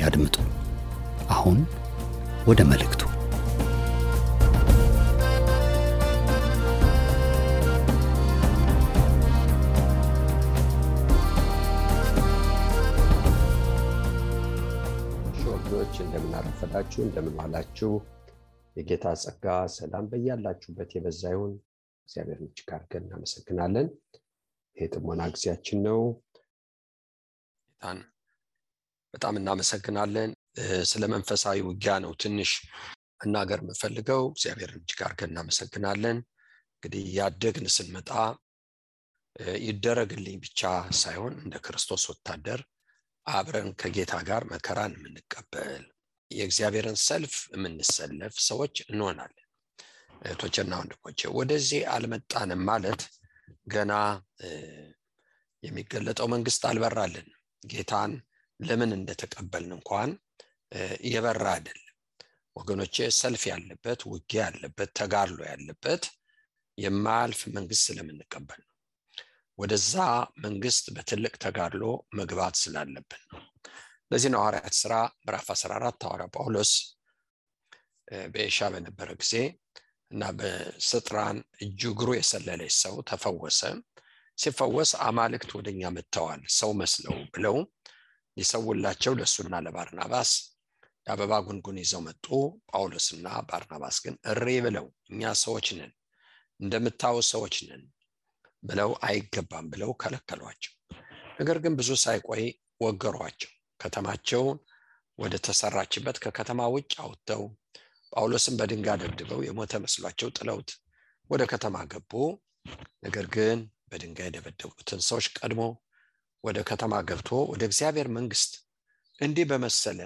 ያድምጡ። አሁን ወደ መልእክቱ። ወገኖች እንደምናረፈዳችሁ እንደምንዋላችሁ የጌታ ጸጋ ሰላም በያላችሁበት የበዛ ይሁን። እግዚአብሔር እጅግ አድርገን እናመሰግናለን። ይህ ጥሞና ጊዜያችን ነው። ጌታን በጣም እናመሰግናለን። ስለ መንፈሳዊ ውጊያ ነው ትንሽ መናገር የምፈልገው። እግዚአብሔር እጅግ አድርገን እናመሰግናለን። እንግዲህ ያደግን ስንመጣ ይደረግልኝ ብቻ ሳይሆን እንደ ክርስቶስ ወታደር አብረን ከጌታ ጋር መከራን የምንቀበል የእግዚአብሔርን ሰልፍ የምንሰለፍ ሰዎች እንሆናለን። እህቶችና ወንድሞቼ ወደዚህ አልመጣንም ማለት ገና የሚገለጠው መንግስት አልበራልን። ጌታን ለምን እንደተቀበልን እንኳን የበራ አይደለም ወገኖቼ። ሰልፍ ያለበት ውጊያ ያለበት ተጋድሎ ያለበት የማያልፍ መንግስት ስለምንቀበል ነው። ወደዛ መንግስት በትልቅ ተጋድሎ መግባት ስላለብን ነው። ለዚህ ነው ሐዋርያት ስራ ምዕራፍ 14 ሐዋርያ ጳውሎስ በኤሻ በነበረ ጊዜ እና በስጥራን እጁ እግሩ የሰለለች ሰው ተፈወሰ። ሲፈወስ አማልክት ወደኛ መጥተዋል ሰው መስለው ብለው ሊሰውላቸው ለእሱና ለባርናባስ የአበባ ጉንጉን ይዘው መጡ። ጳውሎስና ባርናባስ ግን እሬ ብለው እኛ ሰዎች ነን፣ እንደምታዩ ሰዎች ነን ብለው አይገባም ብለው ከለከሏቸው። ነገር ግን ብዙ ሳይቆይ ወገሯቸው። ከተማቸውን ወደ ተሰራችበት ከከተማ ውጭ አውጥተው ጳውሎስን በድንጋይ ደብድበው የሞተ መስሏቸው ጥለውት ወደ ከተማ ገቡ። ነገር ግን በድንጋይ የደበደቡትን ሰዎች ቀድሞ ወደ ከተማ ገብቶ ወደ እግዚአብሔር መንግስት እንዲህ በመሰለ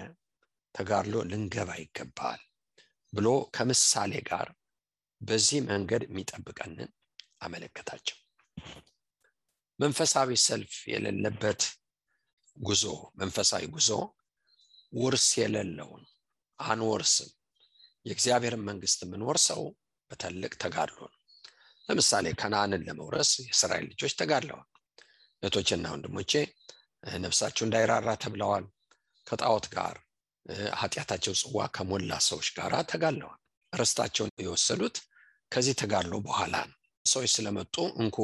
ተጋድሎ ልንገባ ይገባል ብሎ ከምሳሌ ጋር በዚህ መንገድ የሚጠብቀንን አመለከታቸው። መንፈሳዊ ሰልፍ የሌለበት ጉዞ መንፈሳዊ ጉዞ ውርስ የሌለውን አንወርስም። የእግዚአብሔርን መንግስት የምንወርሰው በትልቅ ተጋድሎ ነው። ለምሳሌ ከነአንን ለመውረስ የእስራኤል ልጆች ተጋድለዋል። እህቶችና ወንድሞቼ ነፍሳቸው እንዳይራራ ተብለዋል። ከጣዖት ጋር ኃጢአታቸው ጽዋ ከሞላ ሰዎች ጋር ተጋድለዋል። ርስታቸውን የወሰዱት ከዚህ ተጋድሎ በኋላ ሰዎች ስለመጡ እንኩ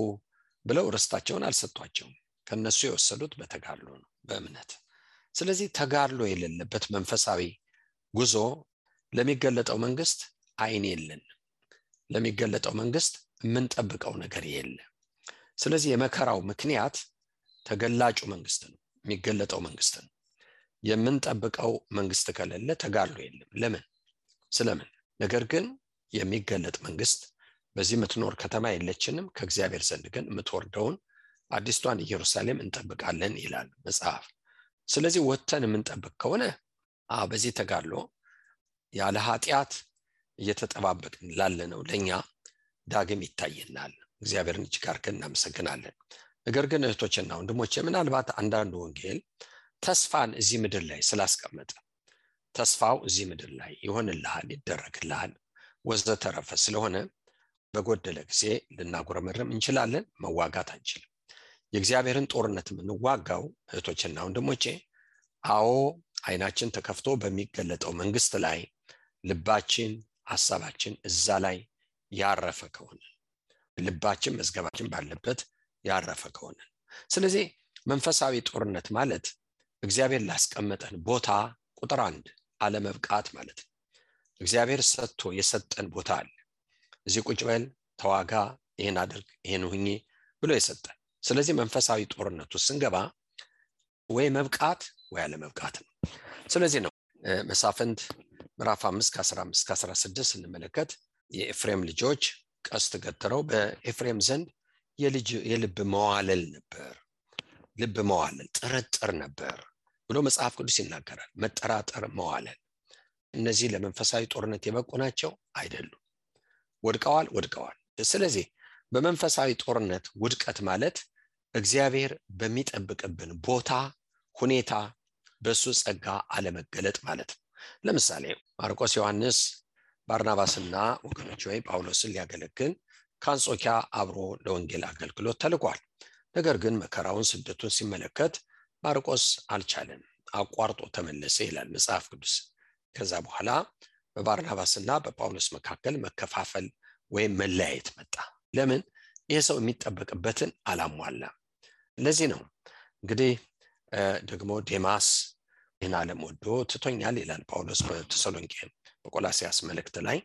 ብለው ርስታቸውን አልሰጧቸውም። ከነሱ የወሰዱት በተጋድሎ ነው፣ በእምነት። ስለዚህ ተጋድሎ የሌለበት መንፈሳዊ ጉዞ ለሚገለጠው መንግስት አይን የለን፣ ለሚገለጠው መንግስት የምንጠብቀው ነገር የለ። ስለዚህ የመከራው ምክንያት ተገላጩ መንግስት ነው፣ የሚገለጠው መንግስት ነው። የምንጠብቀው መንግስት ከሌለ ተጋድሎ የለም። ለምን? ስለምን? ነገር ግን የሚገለጥ መንግስት በዚህ የምትኖር ከተማ የለችንም፣ ከእግዚአብሔር ዘንድ ግን የምትወርደውን አዲስቷን ኢየሩሳሌም እንጠብቃለን ይላል መጽሐፍ። ስለዚህ ወጥተን የምንጠብቅ ከሆነ በዚህ ተጋድሎ ያለ ኃጢአት እየተጠባበቅን ላለነው ለእኛ ዳግም ይታየናል። እግዚአብሔርን እጅግ አድርገን እናመሰግናለን። ነገር ግን እህቶችና ወንድሞቼ ምናልባት አንዳንዱ ወንጌል ተስፋን እዚህ ምድር ላይ ስላስቀመጠ ተስፋው እዚህ ምድር ላይ ይሆንልሃል፣ ይደረግልሃል ወዘተረፈ ስለሆነ በጎደለ ጊዜ ልናጉረመርም እንችላለን፣ መዋጋት አንችልም። የእግዚአብሔርን ጦርነት የምንዋጋው እህቶችና ወንድሞቼ፣ አዎ አይናችን ተከፍቶ በሚገለጠው መንግስት ላይ ልባችን፣ ሀሳባችን እዛ ላይ ያረፈ ከሆነ ልባችን፣ መዝገባችን ባለበት ያረፈ ከሆነ ስለዚህ መንፈሳዊ ጦርነት ማለት እግዚአብሔር ላስቀመጠን ቦታ ቁጥር አንድ አለመብቃት ማለት ነው። እግዚአብሔር ሰጥቶ የሰጠን ቦታ አለ። እዚህ ቁጭ በል፣ ተዋጋ፣ ይህን አድርግ፣ ይህን ሁኚ ብሎ የሰጠን። ስለዚህ መንፈሳዊ ውስጥ ስንገባ ወይ መብቃት ወይ አለመብቃት ነው። ስለዚህ ነው መሳፍንት ምዕራፍ አምስት ከአስራ አምስት ከአስራ ስድስት ስንመለከት የኤፍሬም ልጆች ቀስት ገትረው በኤፍሬም ዘንድ የልብ መዋለል ነበር፣ ልብ መዋለል ጥርጥር ነበር ብሎ መጽሐፍ ቅዱስ ይናገራል። መጠራጠር፣ መዋለል እነዚህ ለመንፈሳዊ ጦርነት የበቁ ናቸው አይደሉም። ወድቀዋል፣ ወድቀዋል። ስለዚህ በመንፈሳዊ ጦርነት ውድቀት ማለት እግዚአብሔር በሚጠብቅብን ቦታ፣ ሁኔታ በእሱ ጸጋ አለመገለጥ ማለት ነው። ለምሳሌ ማርቆስ ዮሐንስ ባርናባስና ወገኖች ወይ ጳውሎስን ሊያገለግል ከአንጾኪያ አብሮ ለወንጌል አገልግሎት ተልኳል። ነገር ግን መከራውን ስደቱን ሲመለከት ማርቆስ አልቻለም፣ አቋርጦ ተመለሰ ይላል መጽሐፍ ቅዱስ። ከዛ በኋላ በባርናባስና በጳውሎስ መካከል መከፋፈል ወይም መለያየት መጣ። ለምን? ይህ ሰው የሚጠበቅበትን አላሟላም። ለዚህ ነው እንግዲህ ደግሞ ዴማስ ይህን ዓለም ወዶ ትቶኛል ይላል ጳውሎስ በተሰሎንቄ በቆላሲያስ መልእክት ላይ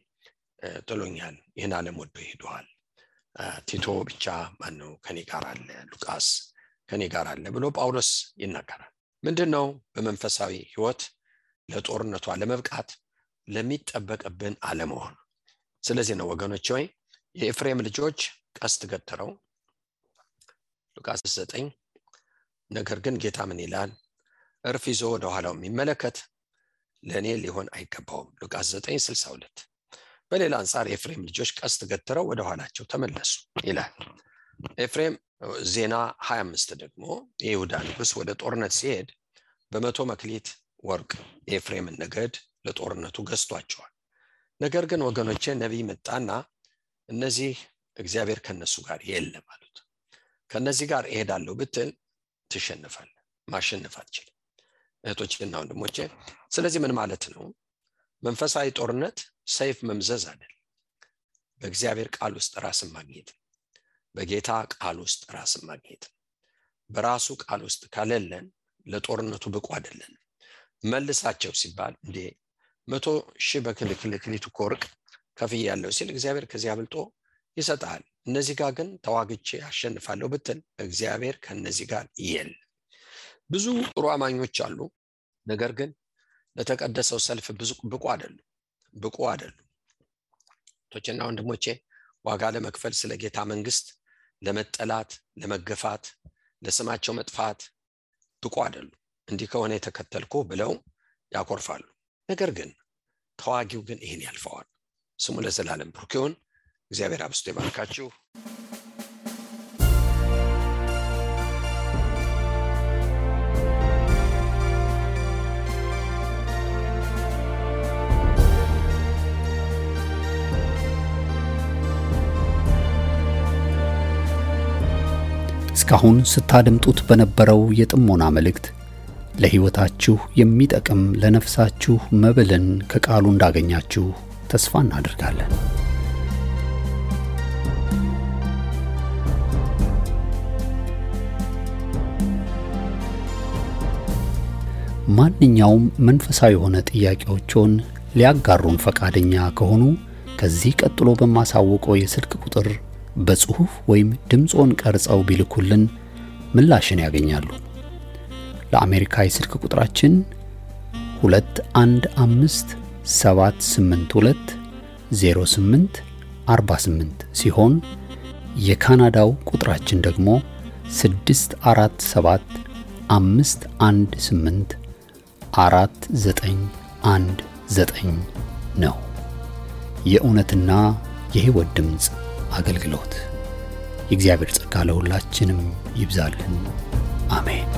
ጥሎኛል፣ ይህን ዓለም ወዶ ሄደዋል። ቲቶ ብቻ ማነው ከኔ ጋር አለ፣ ሉቃስ ከኔ ጋር አለ ብሎ ጳውሎስ ይናገራል። ምንድን ነው በመንፈሳዊ ህይወት ለጦርነቱ አለመብቃት፣ ለሚጠበቅብን አለመሆን። ስለዚህ ነው ወገኖች ሆይ የኤፍሬም ልጆች ቀስት ገትረው ሉቃስ ዘጠኝ ነገር ግን ጌታ ምን ይላል? እርፍ ይዞ ወደ ኋላው የሚመለከት ለእኔ ሊሆን አይገባውም። ሉቃስ 9 62 በሌላ አንጻር የኤፍሬም ልጆች ቀስት ገትረው ወደ ኋላቸው ተመለሱ ይላል። ኤፍሬም ዜና 25 ደግሞ የይሁዳ ንጉሥ ወደ ጦርነት ሲሄድ በመቶ መክሊት ወርቅ የኤፍሬምን ነገድ ለጦርነቱ ገዝቷቸዋል። ነገር ግን ወገኖቼ ነቢይ መጣና እነዚህ እግዚአብሔር ከነሱ ጋር የለም አሉት። ከነዚህ ጋር እሄዳለሁ ብትል ትሸንፋል፣ ማሸነፍ አትችልም። እህቶችና ወንድሞቼ ስለዚህ ምን ማለት ነው? መንፈሳዊ ጦርነት ሰይፍ መምዘዝ አይደል። በእግዚአብሔር ቃል ውስጥ ራስን ማግኘት በጌታ ቃል ውስጥ ራስን ማግኘት በራሱ ቃል ውስጥ ካለለን ለጦርነቱ ብቁ አይደለንም። መልሳቸው ሲባል እንዴ መቶ ሺህ በክልክልክሊቱ እኮ ወርቅ ከፍዬ ያለው ሲል እግዚአብሔር ከዚህ አብልጦ ይሰጣል። እነዚህ ጋር ግን ተዋግቼ አሸንፋለሁ ብትል እግዚአብሔር ከነዚህ ጋር የለ። ብዙ ጥሩ አማኞች አሉ፣ ነገር ግን ለተቀደሰው ሰልፍ ብቁ አይደሉም ብቁ አይደሉም። ቶችና ወንድሞቼ ዋጋ ለመክፈል ስለ ጌታ መንግስት ለመጠላት፣ ለመገፋት፣ ለስማቸው መጥፋት ብቁ አይደሉም። እንዲህ ከሆነ የተከተልኩ ብለው ያኮርፋሉ። ነገር ግን ተዋጊው ግን ይህን ያልፈዋል። ስሙ ለዘላለም ብሩክ ይሁን። እግዚአብሔር አብስቶ ይባርካችሁ። እስካሁን ስታደምጡት በነበረው የጥሞና መልእክት ለሕይወታችሁ የሚጠቅም ለነፍሳችሁ መብልን ከቃሉ እንዳገኛችሁ ተስፋ እናደርጋለን። ማንኛውም መንፈሳዊ የሆነ ጥያቄዎችን ሊያጋሩን ፈቃደኛ ከሆኑ ከዚህ ቀጥሎ በማሳወቀው የስልክ ቁጥር በጽሑፍ ወይም ድምፆን ቀርጸው ቢልኩልን ምላሽን ያገኛሉ። ለአሜሪካ የስልክ ቁጥራችን 2157820848 ሲሆን የካናዳው ቁጥራችን ደግሞ 647 518 4919 ነው። የእውነትና የሕይወት ድምፅ አገልግሎት የእግዚአብሔር ጸጋ ለሁላችንም ይብዛልን። አሜን።